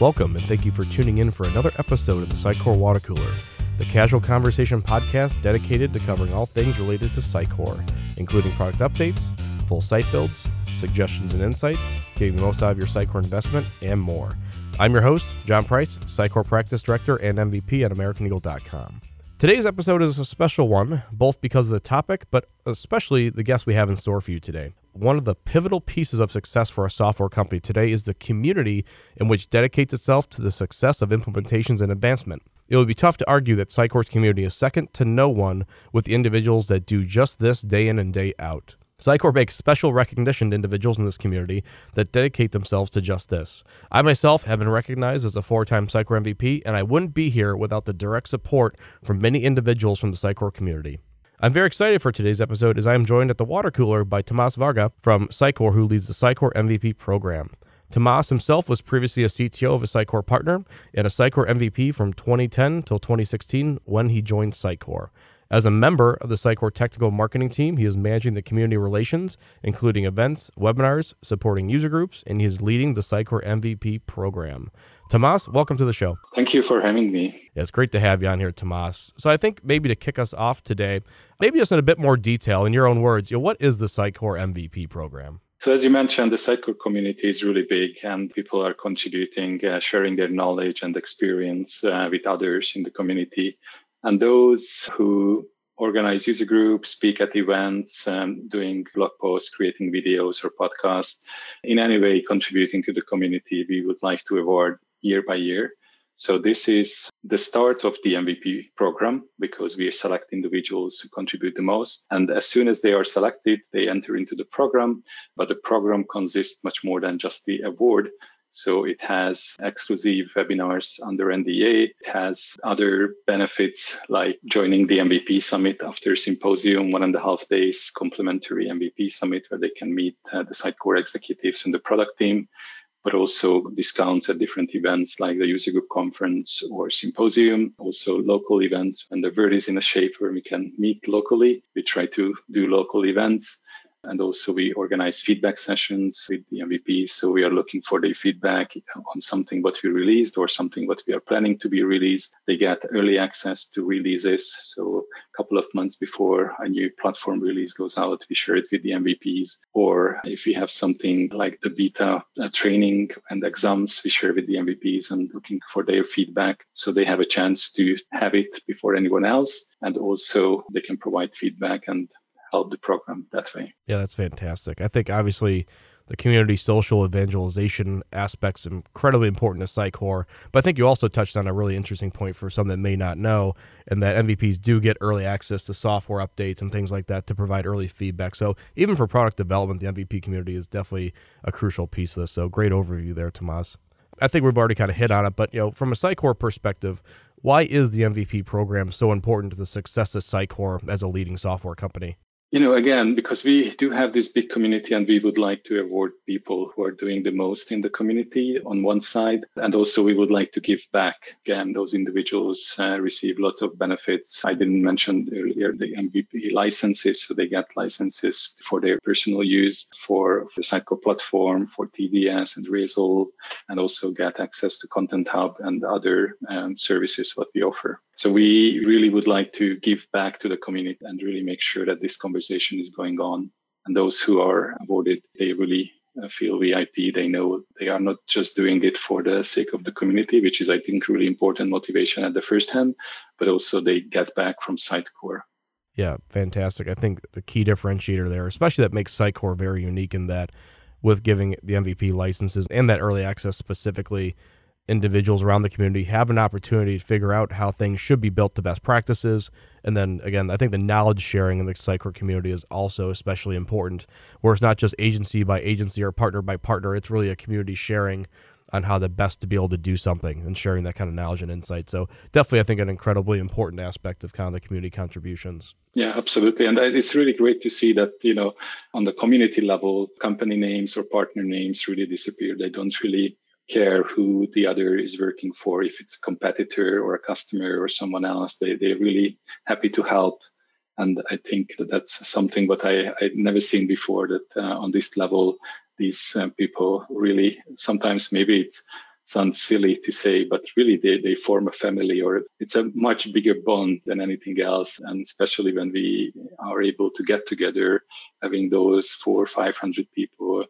Welcome, and thank you for tuning in for another episode of the Sitecore Water Cooler, the casual conversation podcast dedicated to covering all things related to Sitecore, including product updates, full site builds, suggestions and insights, getting the most out of your Sitecore investment, and more. I'm your host, Jon Price, Sitecore Practice Director and MVP at AmericanEagle.com. Today's episode is a special one, both because of the topic, but especially the guest we have in store for you today. One of the pivotal pieces of success for a software company today is the community in which dedicates itself to the success of implementations and advancement. It would be tough to argue that Sitecore's community is second to no one with the individuals that do just this day in and day out. Sitecore makes special recognition to individuals in this community that dedicate themselves to just this. I myself have been recognized as a four time Sitecore MVP, and I wouldn't be here without the direct support from many individuals from the Sitecore community. I'm very excited for today's episode as I am joined at the water cooler by Tamas Varga from Sitecore, who leads the Sitecore MVP program. Tamas himself was previously a CTO of a Sitecore partner and a Sitecore MVP from 2010 till 2016 when he joined Sitecore. As a member of the Sitecore technical marketing team, he is managing the community relations, including events, webinars, supporting user groups, and he is leading the Sitecore MVP program. Tamas, welcome to the show. Thank you for having me. Yeah, it's great to have you on here, Tamas. So I think maybe to kick us off today, maybe just in a bit more detail, in your own words, you know, what is the Sitecore MVP program? So as you mentioned, the Sitecore community is really big and people are contributing, uh, sharing their knowledge and experience uh, with others in the community. And those who organize user groups, speak at events, um, doing blog posts, creating videos or podcasts, in any way contributing to the community, we would like to award year by year. So this is the start of the MVP program because we select individuals who contribute the most. And as soon as they are selected, they enter into the program. But the program consists much more than just the award. So it has exclusive webinars under NDA. It has other benefits like joining the MVP summit after symposium, one and a half days complimentary MVP summit where they can meet uh, the Sitecore executives and the product team, but also discounts at different events like the user group conference or symposium, also local events. And the world is in a shape where we can meet locally, we try to do local events. And also we organize feedback sessions with the MVPs. So we are looking for their feedback on something what we released or something what we are planning to be released. They get early access to releases. So a couple of months before a new platform release goes out, we share it with the MVPs. Or if we have something like the beta uh, training and exams, we share with the MVPs and looking for their feedback. So they have a chance to have it before anyone else. And also they can provide feedback and help the program that way. Yeah, that's fantastic. I think obviously the community social evangelization aspects incredibly important to Sitecore. But I think you also touched on a really interesting point for some that may not know, and that MVPs do get early access to software updates and things like that to provide early feedback. So even for product development, the MVP community is definitely a crucial piece of this. So great overview there, Tamas. I think we've already kind of hit on it, but you know, from a Sitecore perspective, why is the MVP program so important to the success of Sitecore as a leading software company? You know, again, because we do have this big community and we would like to award people who are doing the most in the community on one side. And also we would like to give back. Again, those individuals uh, receive lots of benefits. I didn't mention earlier the MVP licenses. So they get licenses for their personal use for the Sitecore platform, for TDS and Razl, and also get access to Content Hub and other um, services what we offer. So we really would like to give back to the community and really make sure that this conversation is going on. And those who are awarded, they really uh, feel VIP. They know they are not just doing it for the sake of the community, which is, I think, really important motivation at the first hand, but also they get back from Sitecore. Yeah, fantastic. I think the key differentiator there, especially that makes Sitecore very unique in that with giving the MVP licenses and that early access specifically, individuals around the community have an opportunity to figure out how things should be built to best practices. And then again, I think the knowledge sharing in the Sitecore community is also especially important, where it's not just agency by agency or partner by partner. It's really a community sharing on how the best to be able to do something and sharing that kind of knowledge and insight. So definitely, I think an incredibly important aspect of kind of the community contributions. Yeah, absolutely. And uh, it's really great to see that, you know, on the community level, company names or partner names really disappear. They don't really care who the other is working for, if it's a competitor or a customer or someone else. They, they're really happy to help. And I think that that's something what I, I'd never seen before that uh, on this level, these uh, people really sometimes maybe it's sounds silly to say, but really they, they form a family or it's a much bigger bond than anything else. And especially when we are able to get together, having those four or 500 people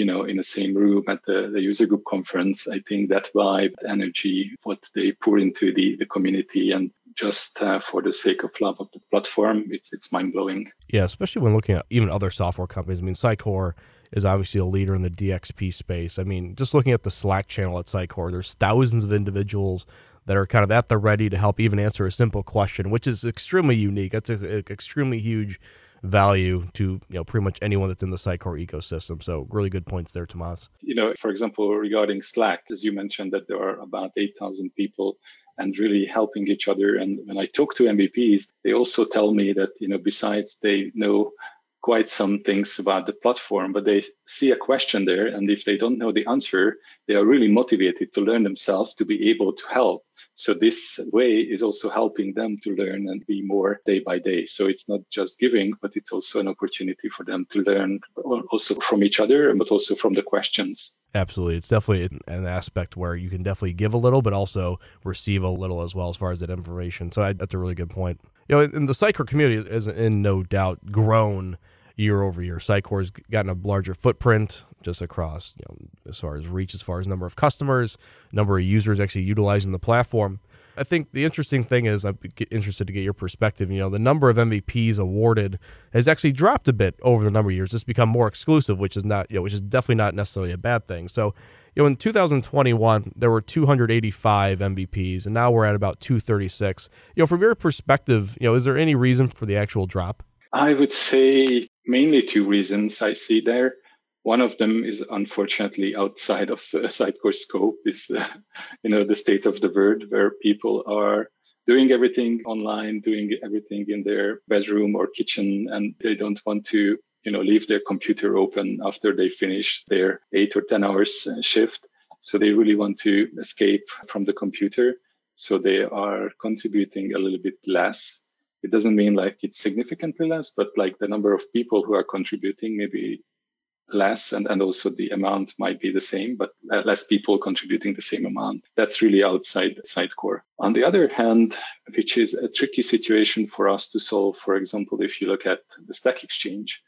you know, in the same room at the, the user group conference, I think that vibe, energy, what they pour into the, the community and just uh, for the sake of love of the platform, it's it's mind blowing. Yeah, especially when looking at even other software companies. I mean, Sitecore is obviously a leader in the DXP space. I mean, just looking at the Slack channel at Sitecore, there's thousands of individuals that are kind of at the ready to help even answer a simple question, which is extremely unique. That's an extremely huge value to you know pretty much anyone that's in the Sitecore ecosystem. So really good points there, Tamas. You know, for example, regarding Slack, as you mentioned that there are about 8,000 people and really helping each other. And when I talk to MVPs, they also tell me that, you know, besides they know quite some things about the platform, but they see a question there. And if they don't know the answer, they are really motivated to learn themselves to be able to help. So this way is also helping them to learn and be more day by day. So it's not just giving, but it's also an opportunity for them to learn also from each other, but also from the questions. Absolutely. It's definitely an aspect where you can definitely give a little, but also receive a little as well as far as that information. So I, that's a really good point. You know, in the Sitecore community is in no doubt grown year over year. Sitecore's gotten a larger footprint just across, you know, as far as reach, as far as number of customers, number of users actually utilizing the platform. I think the interesting thing is I'm interested to get your perspective. You know, the number of MVPs awarded has actually dropped a bit over the number of years. It's become more exclusive, which is not, you know, which is definitely not necessarily a bad thing. So, you know, in 2021 there were 285 MVPs, and now we're at about 236. You know, from your perspective, you know, is there any reason for the actual drop? I would say mainly two reasons I see there. One of them is unfortunately outside of uh, Sitecore scope is, uh, you know, the state of the world where people are doing everything online, doing everything in their bedroom or kitchen, and they don't want to, you know, leave their computer open after they finish their eight or 10 hours uh, shift. So they really want to escape from the computer. So they are contributing a little bit less it doesn't mean like it's significantly less, but like the number of people who are contributing maybe less and, and also the amount might be the same, but less people contributing the same amount. That's really outside Sitecore. On the other hand, which is a tricky situation for us to solve, for example, if you look at the Stack Exchange,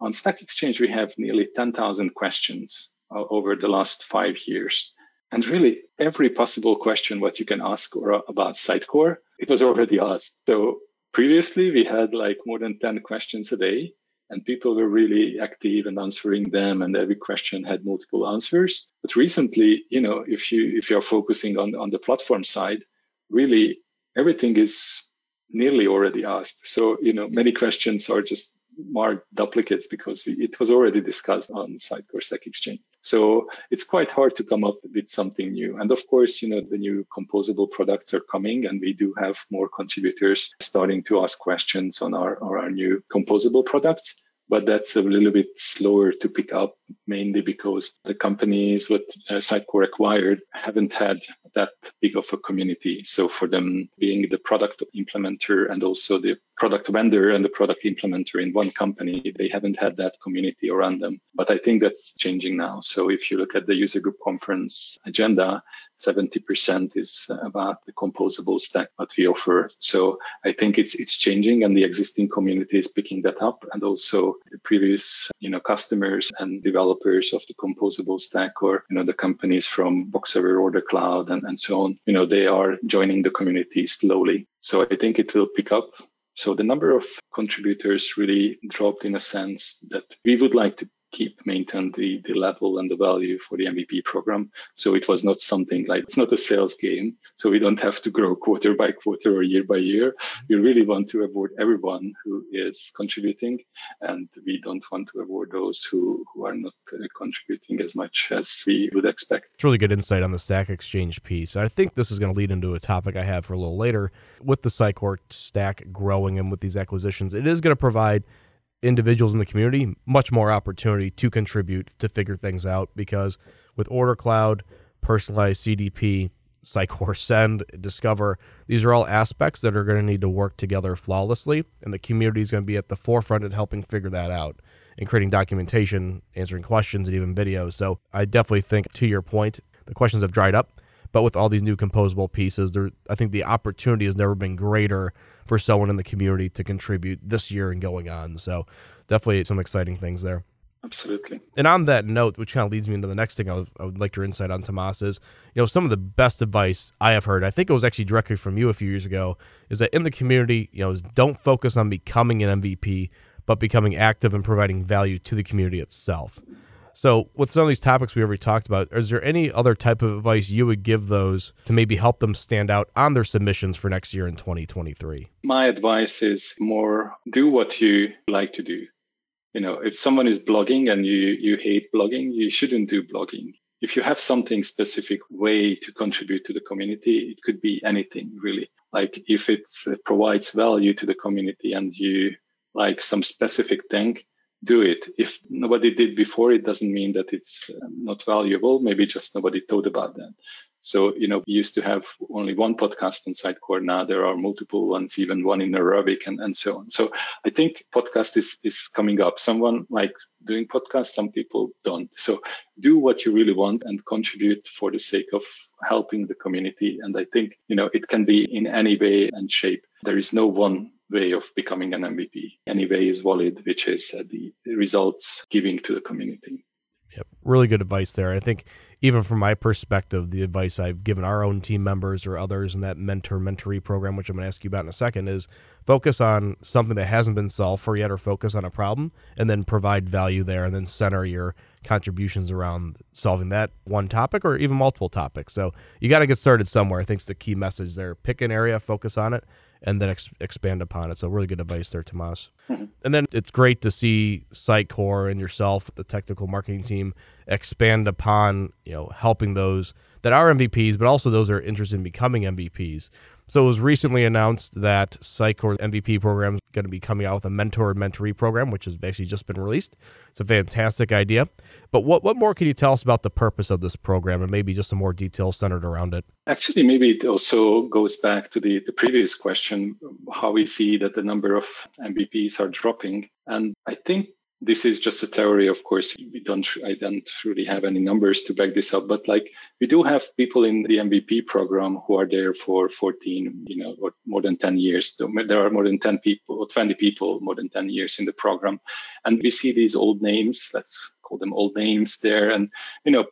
on Stack Exchange, we have nearly 10,000 questions uh, over the last five years. And really, every possible question what you can ask or about Sitecore, it was already asked. So previously we had like more than 10 questions a day and people were really active and answering them and every question had multiple answers. But recently you know if you if you're focusing on on the platform side really everything is nearly already asked. So you know many questions are just marked duplicates because it was already discussed on Sitecore Stack Exchange. So it's quite hard to come up with something new. And of course, you know, the new composable products are coming and we do have more contributors starting to ask questions on our, on our new composable products but that's a little bit slower to pick up, mainly because the companies what uh, Sitecore acquired haven't had that big of a community. So for them being the product implementer and also the product vendor and the product implementer in one company, they haven't had that community around them. But I think that's changing now. So if you look at the user group conference agenda, 70% is about the composable stack that we offer. So I think it's it's changing and the existing community is picking that up and also the previous you know customers and developers of the composable stack or you know the companies from Boxever or the cloud and, and so on, you know, they are joining the community slowly. So I think it will pick up so the number of contributors really dropped in a sense that we would like to keep maintain the, the level and the value for the MVP program. So it was not something like it's not a sales game. So we don't have to grow quarter by quarter or year by year. We really want to award everyone who is contributing, and we don't want to award those who, who are not uh, contributing as much as we would expect. It's really good insight on the Stack Exchange piece. I think this is going to lead into a topic I have for a little later. With the Sitecore stack growing and with these acquisitions, it is going to provide individuals in the community much more opportunity to contribute to figure things out because with Order Cloud, personalized CDP, Sitecore Send, Discover, these are all aspects that are going to need to work together flawlessly, and the community is going to be at the forefront of helping figure that out and creating documentation, answering questions, and even videos. So I definitely think, to your point, the questions have dried up. But with all these new composable pieces, there I think the opportunity has never been greater for someone in the community to contribute this year and going on. So definitely some exciting things there. Absolutely. And on that note, which kind of leads me into the next thing I, was, I would like your insight on, Tamas, is you know some of the best advice I have heard. I think it was actually directly from you a few years ago. Is that in the community, you know, is don't focus on becoming an MVP, but becoming active and providing value to the community itself. So, with some of these topics we already talked about, is there any other type of advice you would give those to maybe help them stand out on their submissions for next year in 2023? My advice is more do what you like to do you know, if someone is blogging and you, you hate blogging, you shouldn't do blogging. If you have something specific way to contribute to the community, it could be anything really. Like if it provides value to the community and you like some specific thing, do it. If nobody did before, it doesn't mean that it's uh, not valuable. Maybe just nobody thought about that. So, you know, we used to have only one podcast on Sitecore. Now there are multiple ones, even one in Arabic and, and so on. So I think podcast is, is coming up. Someone like doing podcasts, some people don't. So do what you really want and contribute for the sake of helping the community. And I think, you know, it can be in any way and shape. There is no one way of becoming an MVP. Any way is valid, which is uh, the results giving to the community. Yep. Really good advice there. I think even from my perspective, the advice I've given our own team members or others in that mentor mentoree program, which I'm going to ask you about in a second, is focus on something that hasn't been solved for yet or focus on a problem and then provide value there and then center your contributions around solving that one topic or even multiple topics. So you got to get started somewhere. I think it's the key message there. Pick an area, focus on it, and then ex- expand upon it. So really good advice there, Tamas. Mm-hmm. And then it's great to see Sitecore and yourself, the technical marketing team, expand upon you know helping those that are MVPs, but also those that are interested in becoming MVPs. So it was recently announced that Sitecore MVP program is going to be coming out with a mentor mentoree program, which has basically just been released. It's a fantastic idea. But what, what more can you tell us about the purpose of this program and maybe just some more details centered around it? Actually, maybe it also goes back to the, the previous question, how we see that the number of MVPs are dropping. And I think this is just a theory. Of course, we don't, I don't really have any numbers to back this up, but like we do have people in the MVP program who are there for 14, you know, or more than 10 years. There are more than 10 people or 20 people more than 10 years in the program. And we see these old names, let's call them old names there. And, you know,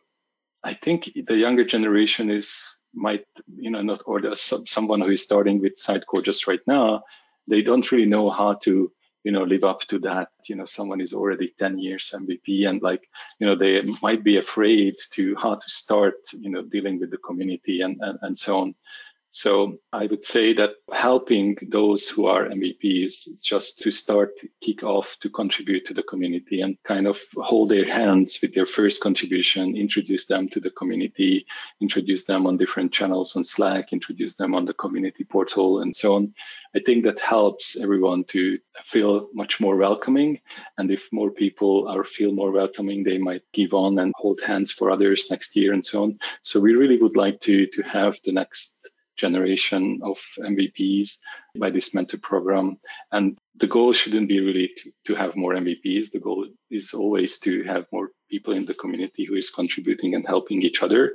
I think the younger generation is might, you know, not, or the, someone who is starting with Sitecore just right now, they don't really know how to you know live up to that you know someone is already 10 years mvp and like you know they might be afraid to how to start you know dealing with the community and and, and so on so I would say that helping those who are MVPs just to start kick off to contribute to the community and kind of hold their hands with their first contribution, introduce them to the community, introduce them on different channels on Slack, introduce them on the community portal and so on. I think that helps everyone to feel much more welcoming. And if more people are feel more welcoming, they might give on and hold hands for others next year and so on. So we really would like to, to have the next generation of MVPs by this mentor program. And the goal shouldn't be really to, to have more MVPs. The goal is always to have more people in the community who is contributing and helping each other.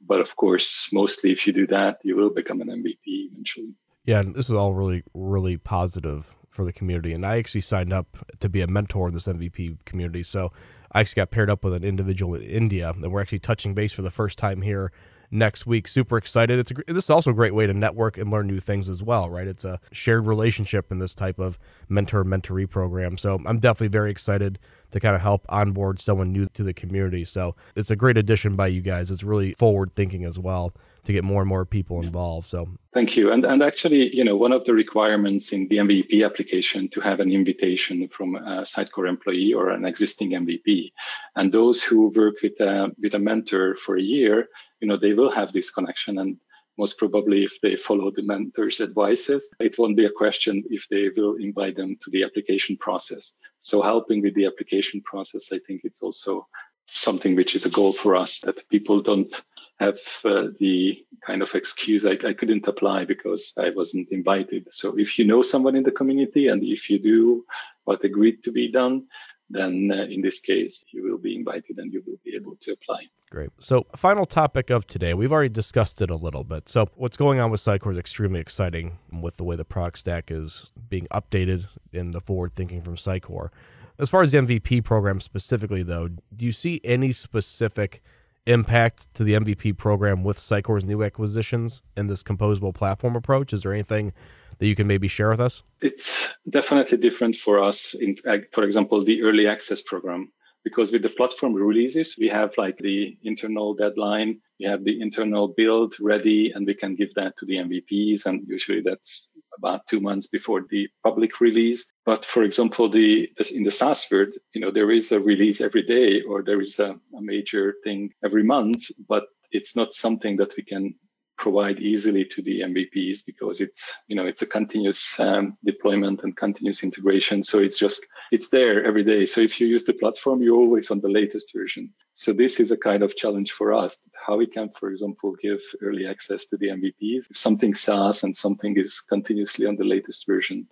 But of course, mostly if you do that, you will become an MVP eventually. Yeah, and this is all really, really positive for the community. And I actually signed up to be a mentor in this MVP community. So I actually got paired up with an individual in India, and we're actually touching base for the first time here next week. Super excited. It's a, this is also a great way to network and learn new things as well, right? It's a shared relationship in this type of mentor mentoree program. So I'm definitely very excited to kind of help onboard someone new to the community. So it's a great addition by you guys. It's really forward thinking as well to get more and more people involved. So thank you. And and actually, you know, one of the requirements in the MVP application to have an invitation from a Sitecore employee or an existing MVP, and those who work with a with a mentor for a year, you know, they will have this connection and most probably if they follow the mentor's advices, it won't be a question if they will invite them to the application process. So helping with the application process, I think it's also something which is a goal for us that people don't have uh, the kind of excuse I, I couldn't apply because I wasn't invited. So if you know someone in the community and if you do what agreed to be done, then uh, in this case, you will be invited and you will be able to apply. Great. So, final topic of today. We've already discussed it a little bit. So, what's going on with Sitecore is extremely exciting with the way the product stack is being updated in the forward thinking from Sitecore. As far as the MVP program specifically, though, do you see any specific impact to the MVP program with Sitecore's new acquisitions and this composable platform approach? Is there anything that you can maybe share with us? It's definitely different for us. In, for example, the early access program because with the platform releases, we have like the internal deadline, we have the internal build ready, and we can give that to the MVPs. And usually that's about two months before the public release. But for example, the in the SaaS world, you know, there is a release every day or there is a, a major thing every month, but it's not something that we can provide easily to the MVPs because it's you know it's a continuous um, deployment and continuous integration. So it's just it's there every day. So if you use the platform, you're always on the latest version. So this is a kind of challenge for us how we can, for example, give early access to the MVPs if something SaaS and something is continuously on the latest version.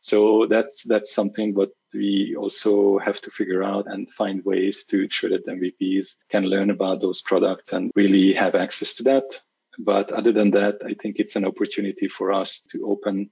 So that's that's something what we also have to figure out and find ways to ensure that MVPs can learn about those products and really have access to that but other than that, I think it's an opportunity for us to open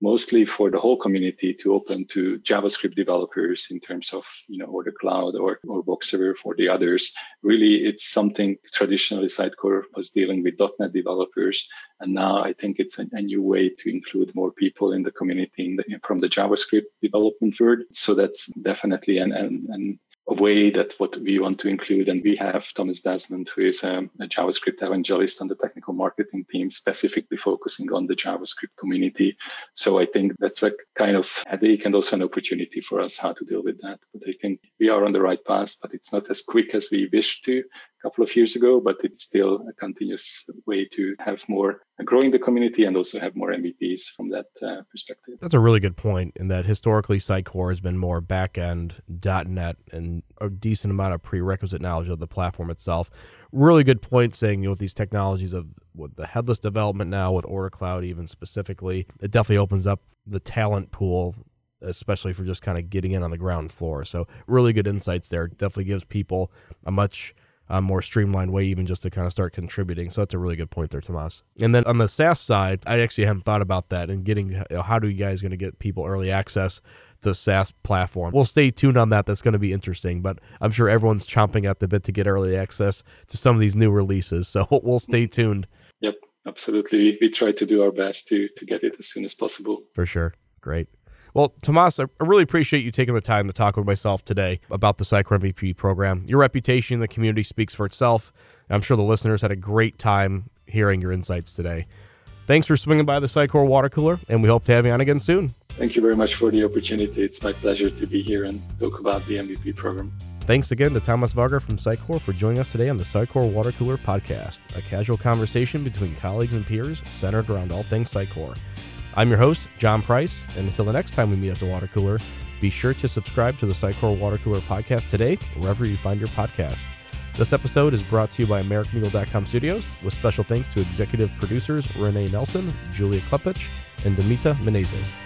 mostly for the whole community to open to JavaScript developers in terms of, you know, Order Cloud or, or Boxever for the others. Really, it's something traditionally Sitecore was dealing with .NET developers. And now I think it's a, a new way to include more people in the community in the, from the JavaScript development world. So that's definitely an, an, an way that what we want to include. And we have Thomas Desmond, who is um, a JavaScript evangelist on the technical marketing team, specifically focusing on the JavaScript community. So I think that's a kind of headache and also an opportunity for us how to deal with that. But I think we are on the right path, but it's not as quick as we wish to a couple of years ago, but it's still a continuous way to have more growing the community and also have more MVPs from that uh, perspective. That's a really good point in that historically Sitecore has been more back-end .NET and a decent amount of prerequisite knowledge of the platform itself. Really good point saying you know, with these technologies of with the headless development now with Order Cloud even specifically, it definitely opens up the talent pool especially for just kind of getting in on the ground floor. So really good insights there. Definitely gives people a much a more streamlined way, even just to kind of start contributing. So that's a really good point there, Tamas. And then on the SaaS side, I actually haven't thought about that and getting you know, how do you guys going to get people early access to SaaS platform? We'll stay tuned on that. That's going to be interesting, but I'm sure everyone's chomping at the bit to get early access to some of these new releases. So we'll stay tuned. Yep, absolutely. We, we try to do our best to to get it as soon as possible. For sure. Great. Well, Tamas, I really appreciate you taking the time to talk with myself today about the Sitecore MVP program. Your reputation in the community speaks for itself. I'm sure the listeners had a great time hearing your insights today. Thanks for swinging by the Sitecore water cooler, and we hope to have you on again soon. Thank you very much for the opportunity. It's my pleasure to be here and talk about the MVP program. Thanks again to Tamas Varga from Sitecore for joining us today on the Sitecore Water Cooler Podcast, a casual conversation between colleagues and peers centered around all things Sitecore. I'm your host, Jon Price, and until the next time we meet at the water cooler, be sure to subscribe to the Sitecore Water Cooler podcast today, wherever you find your podcasts. This episode is brought to you by AmericanEagle.com Studios, with special thanks to executive producers Renee Nelson, Julia Klepich, and Demita Menezes.